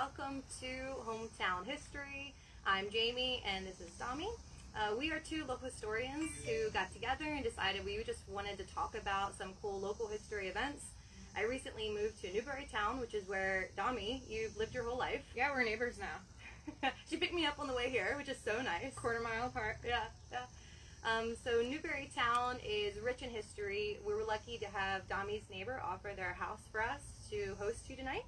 welcome to Hometown History. I'm Jamie, and this is Domi. Uh, we are two local historians who got together and decided we just wanted to talk about some cool local history events. I recently moved to Newberrytown, which is where Domi, you've lived your whole life. Yeah, we're neighbors now. she picked me up on the way here, which is so nice. Quarter mile apart. Yeah, yeah. Um, so Newberrytown is rich in history. We were lucky to have Domi's neighbor offer their house for us to host you tonight.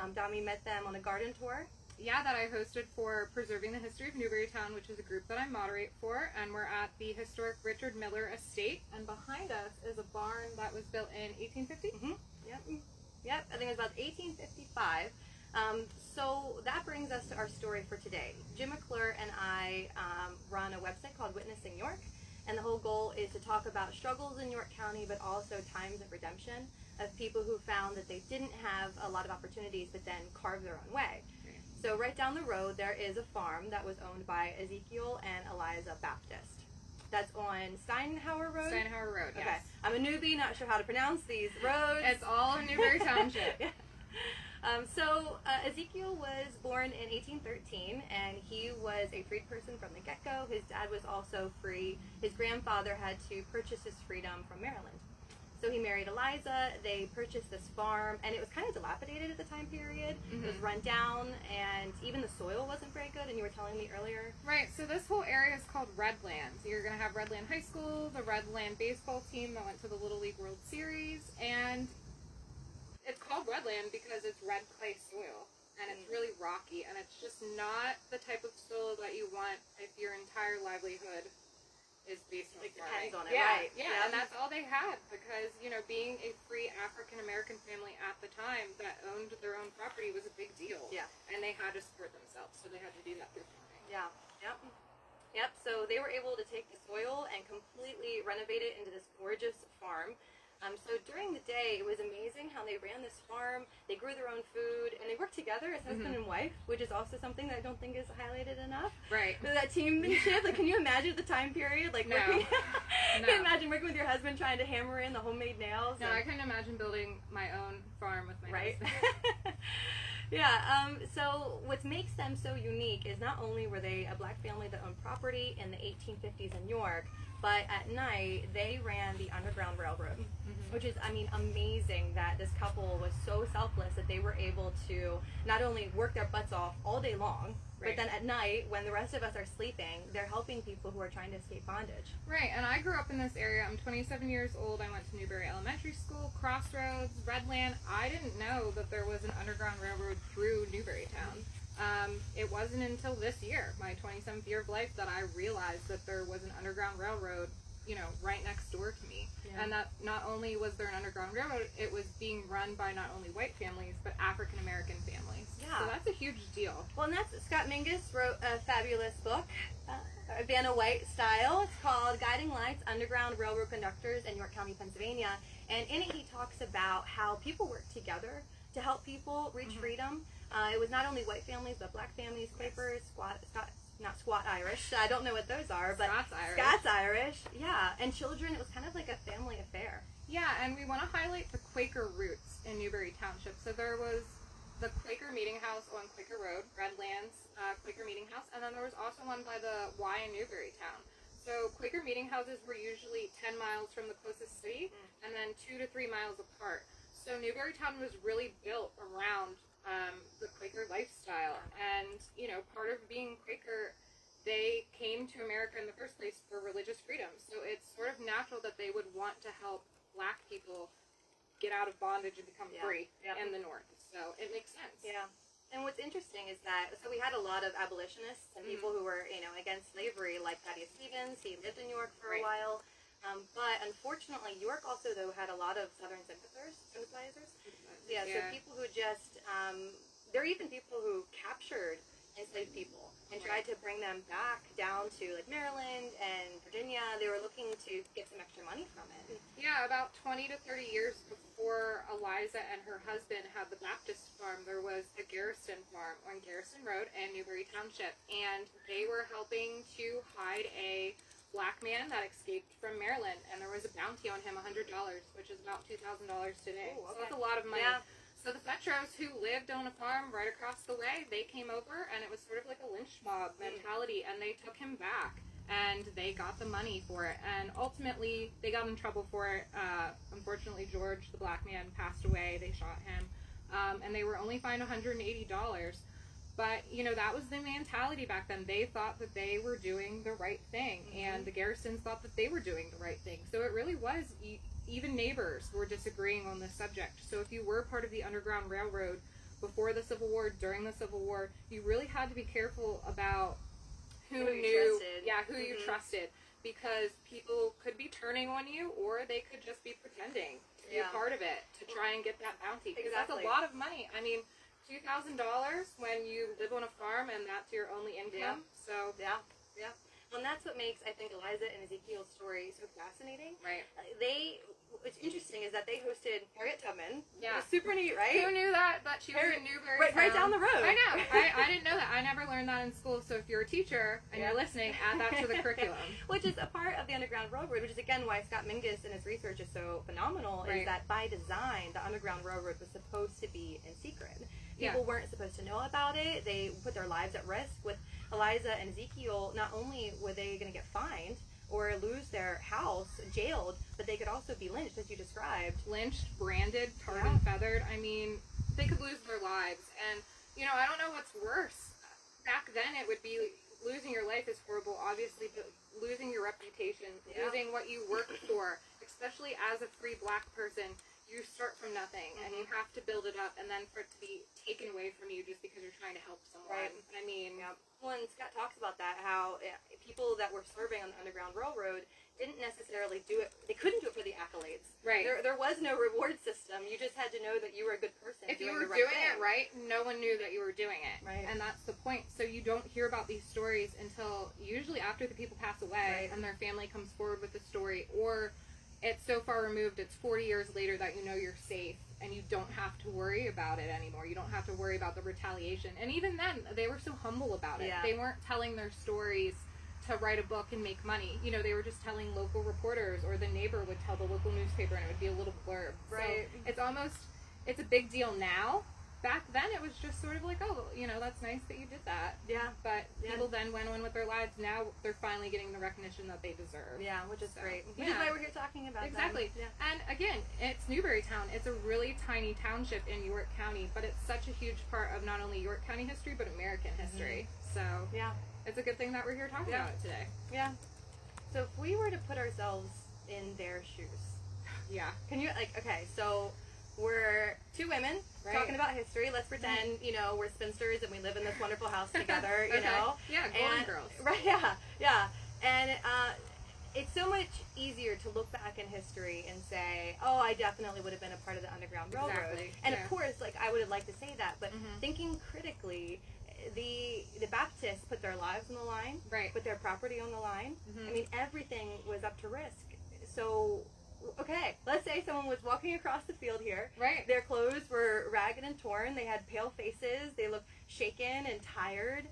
Um, Domi met them on a garden tour. Yeah, that I hosted for Preserving the History of Newberrytown, which is a group that I moderate for, and we're at the historic Richard Miller Estate. And behind us is a barn that was built in 1850. Mm-hmm. Yep. Yep. I think it was about 1855. Um, so that brings us to our story for today. Jim McClure and I um, run a website called Witnessing York, and the whole goal is to talk about struggles in York County, but also times of redemption of people who found that they didn't have a lot of opportunities, but then carved their own way. So right down the road, there is a farm that was owned by Ezekiel and Eliza Baptist. That's on Steinhour Road. Steinhour Road, yes. Okay. I'm a newbie, not sure how to pronounce these roads. It's all in Newberry Township. yeah. Um, so uh, Ezekiel was born in 1813, and he was a freed person from the get-go. His dad was also free. His grandfather had to purchase his freedom from Maryland. So he married Eliza. They purchased this farm, and it was kind of dilapidated at the time period. It was Mhm. run down, and even the soil wasn't very good. And you were telling me earlier. Right, so this whole area is called Redlands. You're going to have Redland High School, the Redland baseball team that went to the Little League World Series, and it's called Redland because it's red clay soil. And it's Mm. really rocky, and it's just not the type of soil that you want if your entire livelihood is based on farming. depends on it, yeah, right. Yeah, Yeah. and that's all they had because, you know, being a free African American family at the time that owned their own property was a big deal. Yeah. And they had to support themselves, so they had to do that through farming. Yeah. Yep. Yep. So they were able to take the soil and completely renovate it into this gorgeous farm. Um, so during the day, it was amazing how they ran this farm. They grew their own food, and they worked together as husband Mhm. and wife, which is also something that I don't think is highlighted enough. Right. So that teammanship, like, can you imagine the time period? Like, No. working, can No. you imagine working with your husband trying to hammer in the homemade nails? No, and- I couldn't imagine building my own farm with my right? husband. yeah. Um, so what makes them so unique is not only were they a black family that owned property in the 1850s in York, but at night they ran the Underground Railroad, Mhm. which is, I mean, amazing that this couple was so selfless that they were able to not only work their butts off all day long, but then at night when the rest of us are sleeping, they're helping people who are trying to escape bondage. Right, and I grew up in this area. I'm 27 years old. I went to Newberry Elementary School, Crossroads, Redland. I didn't know that there was an underground railroad through Newberrytown. Um, it wasn't until this year, my 27th year of life, that I realized that there was an underground railroad, you know, right next door to me. Yeah. And that not only was there an underground railroad, it was being run by not only white families, but African American families. Yeah. So that's a huge deal. Well, and that's Scott Mingus wrote a fabulous book, uh, Vanna White style. It's called Guiding Lights: Underground Railroad Conductors in York County, Pennsylvania. And in it, he talks about how people work together to help people reach Mhm. freedom. Uh, it was not only white families, but black families, Quakers, squat, Scott, not squat Irish. I don't know what those are, but Scots Irish. Scots Irish. Yeah, and children. It was kind of like a family affair. Yeah, and we want to highlight the Quaker roots in Newberry Township. So there was the Quaker Meeting House on Quaker Road, Redlands uh, Quaker Meeting House, and then there was also one by the Y in Newberry Town. So Quaker meeting houses were usually 10 miles from the closest city Mm. and then two to three miles apart. So Newberry Town was really built around um, the Quaker lifestyle. And, you know, part of being Quaker, they came to America in the first place for religious freedom. So it's sort of natural that they would want to help black people get out of bondage and become Yeah. free Yep. in the North. So it makes sense. Yeah. And what's interesting is that so we had a lot of abolitionists and people who were you know against slavery, like Thaddeus Stevens. He lived in New York for Right. a while, um, but unfortunately, York also though had a lot of Southern sympathizers. sympathizers. Yeah, Yeah. So people who just um, there are even people who captured enslaved people and tried to bring them back down to like Maryland and Virginia. They were looking to get some extra money from it. Yeah, about 20 to 30 years before Eliza and her husband had the Baptist farm, there was a Garrison farm on Garrison Road in Newberry Township, and they were helping to hide a black man that escaped from Maryland, and there was a bounty on him, $100, which is about $2,000 today. Ooh, So okay. that's a lot of money. Yeah. So the Petros, who lived on a farm right across the way, they came over and it was sort of like a lynch mob mentality and they took him back and they got the money for it and ultimately they got in trouble for it. Uh, unfortunately, George, the black man, passed away. They shot him um, and they were only fined $180. But you know that was the mentality back then. They thought that they were doing the right thing, and the Garrisons thought that they were doing the right thing. So it really was e- even neighbors were disagreeing on this subject. So if you were part of the Underground Railroad before the Civil War, during the Civil War, you really had to be careful about who, Who you knew, trusted. yeah, who you Mhm. trusted, because people could be turning on you, or they could just be pretending to be Yeah. a part of it to try and get that bounty. Because Exactly. that's a lot of money. I mean, two thousand dollars when you live on a farm and that's your only income. Yeah. So Yeah, yeah. Well, and that's what makes I think Eliza and Ezekiel's story so fascinating. right. Uh, They, what's interesting is that they hosted Harriet Tubman. Yeah. Was super neat, right? Who knew that? That she was Very- in Newberry. Right, right down the road. I know. I, I didn't know that. I never learned that in school. So if you're a teacher and Yeah. you're listening, add that to the curriculum. which is a part of the Underground Railroad, which is again why Scott Mingus and his research is so phenomenal. Right. Is that by design, the Underground Railroad was supposed to be in secret. Yeah. People weren't supposed to know about it. They put their lives at risk. With Eliza and Ezekiel, not only were they going to get fined or lose their house, jailed, but they could also be lynched, as you described. lynched, branded, tarred Yeah. and feathered. I mean, they could lose their lives. And, you know, I don't know what's worse. Back then, it would be losing your life is horrible, obviously, but losing your reputation, Yeah. losing what you worked for, especially as a free black person. You start from nothing and you have to build it up, and then for it to be taken away from you just because you're trying to help someone. Right. I mean. Well, and Scott talks about that how uh, people that were serving on the Underground Railroad didn't necessarily do it. They couldn't do it for the accolades. right. There, there was no reward system. You just had to know that you were a good person. if you were right doing thing. it right, no one knew that you were doing it. Right. And that's the point. So you don't hear about these stories until usually after the people pass away Right. and their family comes forward with the story or it's so far removed it's 40 years later that you know you're safe and you don't have to worry about it anymore. You don't have to worry about the retaliation. And even then they were so humble about it. Yeah. They weren't telling their stories to write a book and make money. You know, they were just telling local reporters or the neighbor would tell the local newspaper and it would be a little blurb. Right. So it's almost it's a big deal now. Back then it was just sort of like, oh, you know, that's nice that you did that. Yeah, But Yeah. people then went on with their lives. Now they're finally getting the recognition that they deserve. yeah, which is So, great. Which is why we're here talking about them. Exactly. Yeah. And again, it's Newberrytown. It's a really tiny township in York County, but it's such a huge part of not only York County history, but American mm-hmm. history. So Yeah. it's a good thing that we're here talking Yeah. about it today. Yeah. So if we were to put ourselves in their shoes, Yeah. can you like? Okay, so we're two women Right. talking about history. Let's pretend you know we're spinsters and we live in this wonderful house together. You Okay. know. Yeah, Golden and, Girls. Right, yeah, yeah. And uh, it's so much easier to look back in history and say, oh, I definitely would have been a part of the Underground Railroad. Exactly, And yeah. of course, like, I would have liked to say that, but Mhm. thinking critically, the the Baptists put their lives on the line, Right. put their property on the line. Mhm. I mean, everything was up to risk. So, okay, let's say someone was walking across the field here. Right. Their clothes were ragged and torn. They had pale faces. They looked shaken and tired.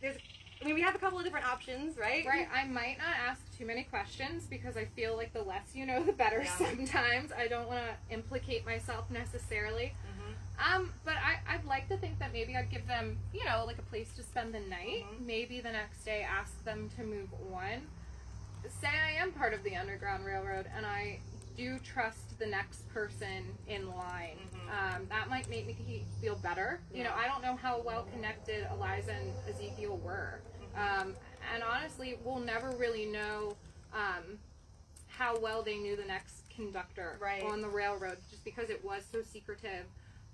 There's, I mean, we have a couple of different options, right? Right. I might not ask too many questions because I feel like the less you know, the better Yeah. sometimes. I don't want to implicate myself necessarily. Mhm. Um, but I, I'd like to think that maybe I'd give them, you know, like a place to spend the night. Mhm. Maybe the next day ask them to move on. Say I am part of the Underground Railroad and I do trust the next person in line. Mhm. Um, that might make me feel better. You know, I don't know how well connected Eliza and Ezekiel were. Um, and honestly, we'll never really know um, how well they knew the next conductor Right. on the railroad just because it was so secretive.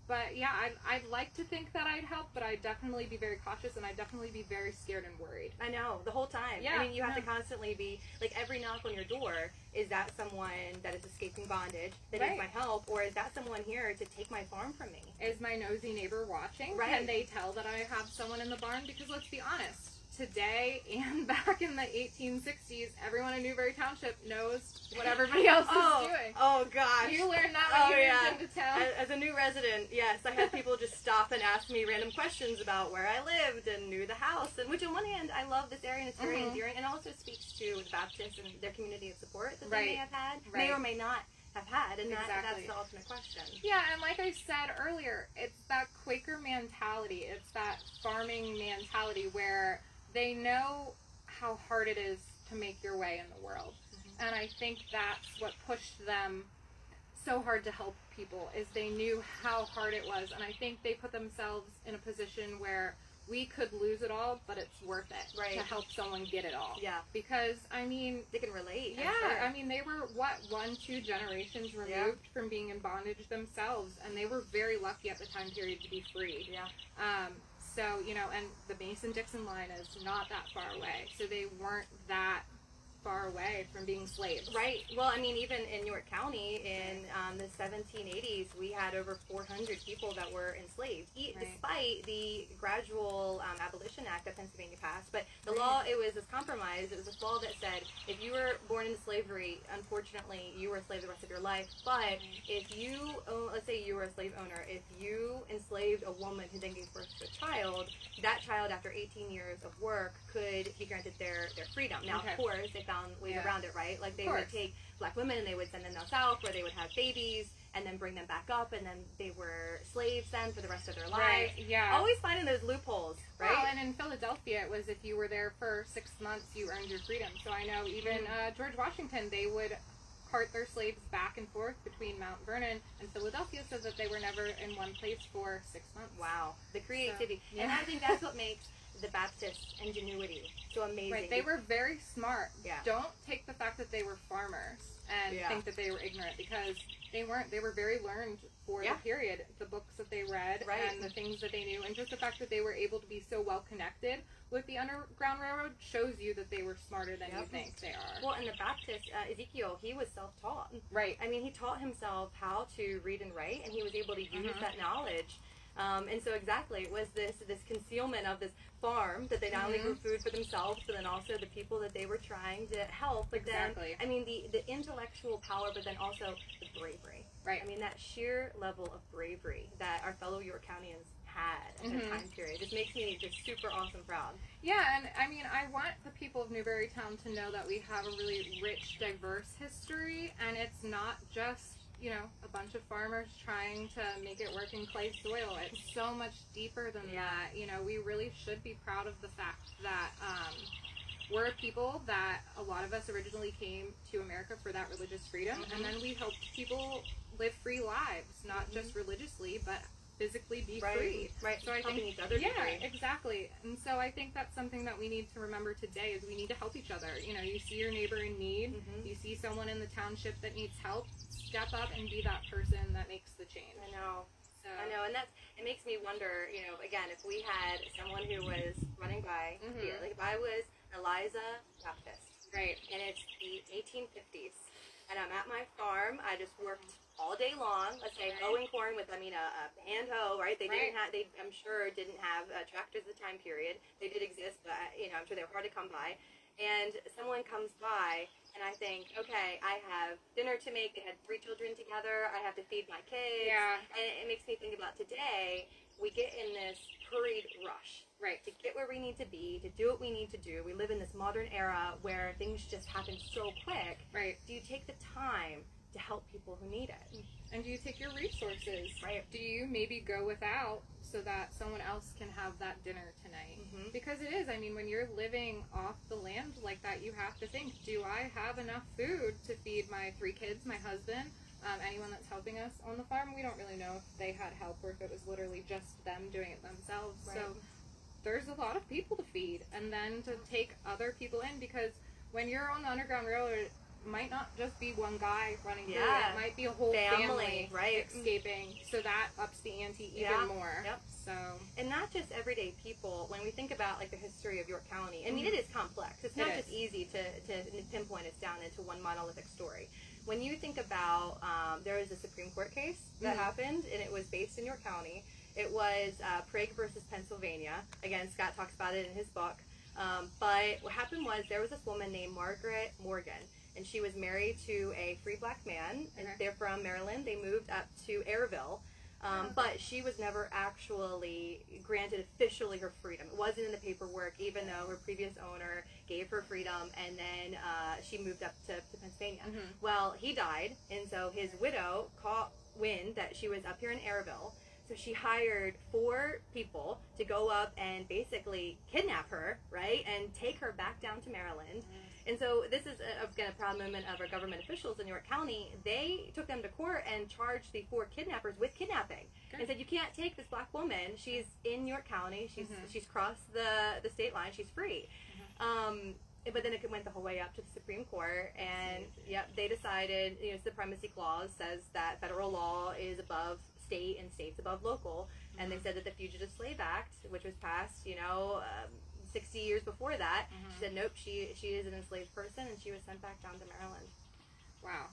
But yeah, I'd, I'd like to think that I'd help, but I'd definitely be very cautious and I'd definitely be very scared and worried. I know the whole time. Yeah, I mean, you have to constantly be like every knock on your door. Is that someone that is escaping bondage that needs my help, or is that someone here to take my farm from me? Is my nosy neighbor watching? Right. Can they tell that I have someone in the barn? Because let's be honest, today and back in the 1860s, everyone in Newberry Township knows what everybody else oh, is doing. oh gosh. You learned that Oh, when you yeah. moved into town. As, as a new resident, yes, I had people just stop and ask me random questions about where I lived and knew the house. And which, on one hand, I love this area and it's very Mhm. endearing, and also speaks to the Baptists and their community of support that they may have had, may or may not have had, and that, that's the ultimate question. Yeah, and like I said earlier, it's that Quaker mentality. It's that farming mentality where they know how hard it is to make your way in the world. Mhm. And I think that's what pushed them so hard to help people is they knew how hard it was and I think they put themselves in a position where we could lose it all, but it's worth it Right. to help someone get it all. Yeah, Because I mean, they can relate. Yeah, sure. I mean, they were what one, two generations removed Yeah. from being in bondage themselves, and they were very lucky at the time period to be free. yeah, Um, so you know, and the Mason-Dixon line is not that far away, so they weren't that far away from being slaves. right. Well, I mean, even in York County in um, the 1780s, we had over 400 people that were enslaved, e- Right. despite the gradual um, abolition act that Pennsylvania passed. But the Right. law, it was this compromise. It was a law that said if you were born into slavery, unfortunately, you were a slave the rest of your life. But if you, own, let's say you were a slave owner, if you enslaved a woman who then gave birth to a child, that child, after 18 years of work, could be granted their, their freedom. Now, Okay. of course, they found ways Yeah. around it, right? Like they would take black women and they would send them down south where they would have babies and then bring them back up, and then they were slaves then for the rest of their lives. Right. Yeah. Always finding those loopholes, right? Well, and in Philadelphia, it was if you were there for six months, you earned your freedom. So I know even Mm. uh, George Washington, they would cart their slaves back and forth between Mount Vernon and Philadelphia, so that they were never in one place for six months. wow, the creativity, So, and. I think that's what makes the Baptist ingenuity so amazing. Right, they were very smart. Yeah. Don't take the fact that they were farmers and Yeah. think that they were ignorant because they weren't. They were very learned for Yeah. the period. The books that they read Right. and the things that they knew, and just the fact that they were able to be so well connected with the Underground Railroad shows you that they were smarter than you think they are. Well, and the Baptist uh, Ezekiel, he was self-taught. right. I mean, he taught himself how to read and write, and he was able to use Mhm. that knowledge. Um, and so, exactly, it was this this concealment of this farm that they not only Mhm. grew food for themselves, but then also the people that they were trying to help. But Exactly. then, I mean, the the intellectual power, but then also the bravery. Right. I mean, that sheer level of bravery that our fellow York Countyans had at Mhm. that time period just makes me just super awesome proud. Yeah, and I mean, I want the people of Newberry Town to know that we have a really rich, diverse history, and it's not just, you know, a bunch of farmers trying to make it work in clay soil. It's so much deeper than Yeah. that. You know, we really should be proud of the fact that um, we're a people that a lot of us originally came to America for that religious freedom, Mhm. and then we helped people live free lives, not Mhm. just religiously, but physically be right, free. right. So I helping think each other. yeah, exactly. And so I think that's something that we need to remember today is we need to help each other. You know, you see your neighbor in need, Mhm. you see someone in the township that needs help, step up and be that person that makes the change. I know. So I know, and that's it makes me wonder. You know, again, if we had someone who was running by Mhm. here, like if I was Eliza Baptist, right. and it's the 1850s, and I'm at my farm, I just worked all day long. Let's say Right. hoeing corn with, I mean, a, a hand hoe, right? They Right. didn't have, they, I'm sure, didn't have uh, tractors at the time period. They did exist, but you know, I'm sure they were hard to come by. And someone comes by, and I think, okay, I have dinner to make. They had three children together. I have to feed my kids. Yeah. And it makes me think about today, we get in this hurried rush Right. to get where we need to be, to do what we need to do. We live in this modern era where things just happen so quick. Right. Do you take the time to help people who need it? And do you take your resources? Right. Do you maybe go without so that someone else can have that dinner tonight? Mhm. Because it is, I mean, when you're living off the land like that, you have to think do I have enough food to feed my three kids, my husband, um, anyone that's helping us on the farm? We don't really know if they had help or if it was literally just them doing it themselves. Right. So there's a lot of people to feed and then to take other people in because when you're on the Underground Railroad, might not just be one guy running Yeah. through it. It might be a whole Family, family, right. escaping. So that ups the ante even Yeah. more. Yep. So And not just everyday people. When we think about like the history of York County, I mean, Mhm. it is complex. It's It not is. just easy to, to pinpoint us down into one monolithic story. When you think about, um, there was a Supreme Court case that Mhm. happened, and it was based in York County. It was uh, Prigg versus Pennsylvania. Again, Scott talks about it in his book. Um, but what happened was there was this woman named Margaret Morgan, and she was married to a free black man. And Okay. they're from Maryland. They moved up to Airville. Um, but she was never actually granted officially her freedom. It wasn't in the paperwork, even though her previous owner gave her freedom, and then uh, she moved up to, to Pennsylvania. Mhm. Well, he died, and so his widow caught wind that she was up here in Airville. So she hired four people to go up and basically kidnap her, right, and take her back down to Maryland. And so this is uh, again a proud moment of our government officials in York County. They took them to court and charged the four kidnappers with kidnapping, and said you can't take this black woman. She's in York County. She's Mhm. she's crossed the the state line. She's free. Um, but then it went the whole way up to the Supreme Court, and yep, they decided. You know, supremacy clause says that federal law is above state and states above local, and they said that the Fugitive Slave Act, which was passed, you know. Um, 60 years before that, Mhm. she said nope. She she is an enslaved person, and she was sent back down to Maryland. Wow,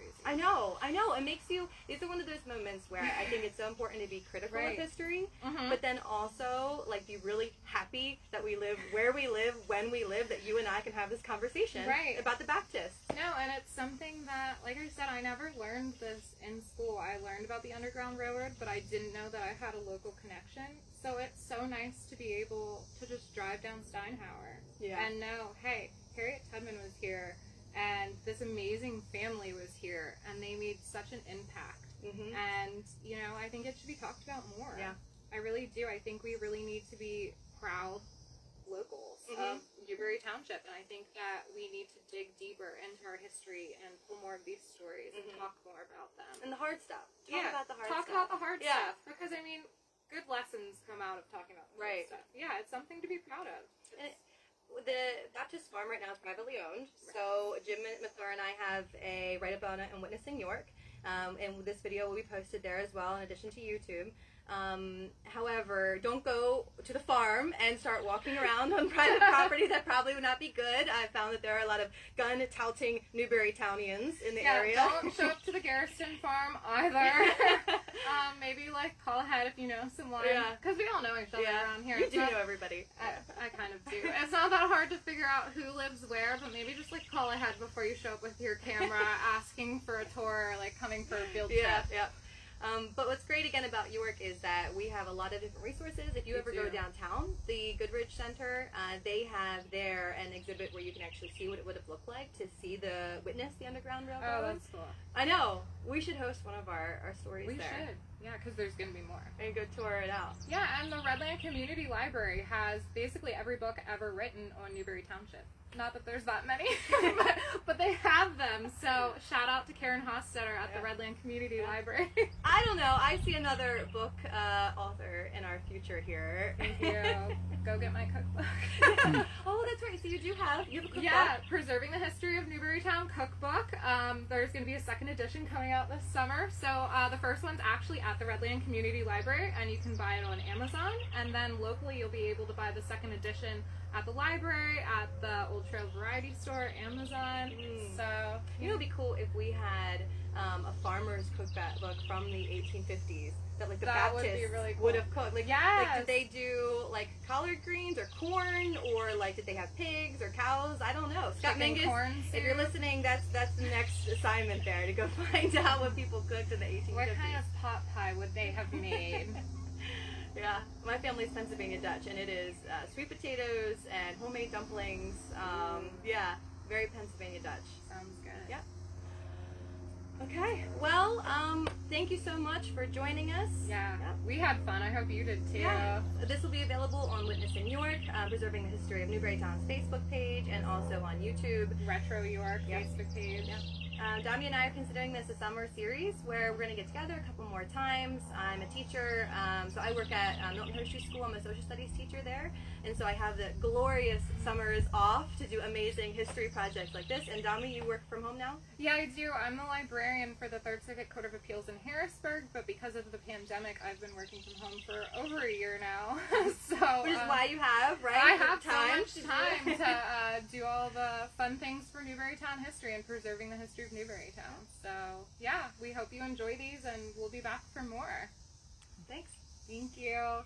crazy. I know, I know. It makes you. These are one of those moments where I think it's so important to be critical Right. of history, Mhm. but then also like be really happy that we live where we live when we live. That you and I can have this conversation Right. about the Baptists. No, and it's something that, like I said, I never learned this in school. I learned about the Underground Railroad, but I didn't know that I had a local connection. So it's so nice to be able to just drive down Steinhour Yeah. and know, hey, Harriet Tubman was here, and this amazing family was here, and they made such an impact. hmm And, you know, I think it should be talked about more. Yeah. I really do. I think we really need to be proud locals Mhm. of Newberry Township, and I think that we need to dig deeper into our history and pull more of these stories Mhm. and talk more about them. And the hard stuff. Talk yeah, about the hard talk stuff. about the hard Yeah. stuff because I mean, good lessons come out of talking about Right. stuff. Yeah, it's something to be proud of. The Baptist farm right now is privately owned. So Jim McClure and I have a Write Up On It and Witnessing York. Um, and this video will be posted there as well, in addition to YouTube. Um, however, don't go to the farm and start walking around on private property. That probably would not be good. I found that there are a lot of gun touting Newberry Townians in the yeah, area. don't show up to the Garrison farm either. um, maybe like call ahead if you know someone. Yeah. Because we all know each other yeah, around here. you do not- know everybody. I, I kind of do. It's not that hard to figure out who lives where, but maybe just like call ahead before you show up with your camera, asking for a tour, or like coming for a field trip. Yeah, yeah. Um, but what's great again about York is that we have a lot of different resources. If you We ever go downtown, the Goodridge Center, uh, they have there an exhibit where you can actually see what it would have looked like to see the witness the Underground Railroad. Oh, that's cool. I know. We should host one of our, our stories We there should. Yeah, because there's gonna be more. and go tour it out. Yeah, and the Redland Community Library has basically every book ever written on Newberry Township. Not that there's that many, but, but they have them. So shout out to Karen Hostetter at the Redland Community Yeah. Library. I don't know. I see another book uh, author in our future here. Thank you. Go get my cookbook. oh, that's right. So you do have you have a cookbook. Yeah, Preserving the History of Newberrytown cookbook. Um, there's going to be a second edition coming out this summer. So uh, the first one's actually at the Redland Community Library, and you can buy it on Amazon. And then locally, you'll be able to buy the second edition at the library, at the Old Trail Variety Store, Amazon. Mm. So You know, it'd be cool if we had um, a farmer's cookbook from the 1850s that like the That would Baptists be really would have cooked. Like, Yes. like, did they do like collard greens or corn, or like did they have pigs or cows? I don't know. Scott chicken Mingus, corn if you're listening, that's that's the next assignment there to go find out what people cooked in the 1850s. What kind of pot pie would they have made? Yeah, my family's Pennsylvania Dutch, and it is uh, sweet potatoes and homemade dumplings. Um, yeah, very Pennsylvania Dutch. Sounds good. Yeah. Okay. Well, um, thank you so much for joining us. Yeah. Yeah. We had fun. I hope you did too. Yeah. This will be available on Witnessing York, uh, Preserving the History of Newberrytown's Facebook page, and also on YouTube. Retro York Yep. Facebook page. Yep. Um, Domi and I are considering this a summer series where we're going to get together a couple more times. I'm a teacher, um, so I work at um, Milton Hershey School. I'm a social studies teacher there, and so I have the glorious summers off to do amazing history projects like this. And Domi, you work from home now? Yeah, I do. I'm a librarian for the Third Circuit Court of Appeals in Harrisburg, but because of the pandemic, I've been working from home for over a year now. so Which is uh, why you have, right? I have so much to time to uh, do all the fun things for Newberrytown history and preserving the history of Newberrytown. So yeah, we hope you enjoy these, and we'll be back for more. Thanks. Thank you.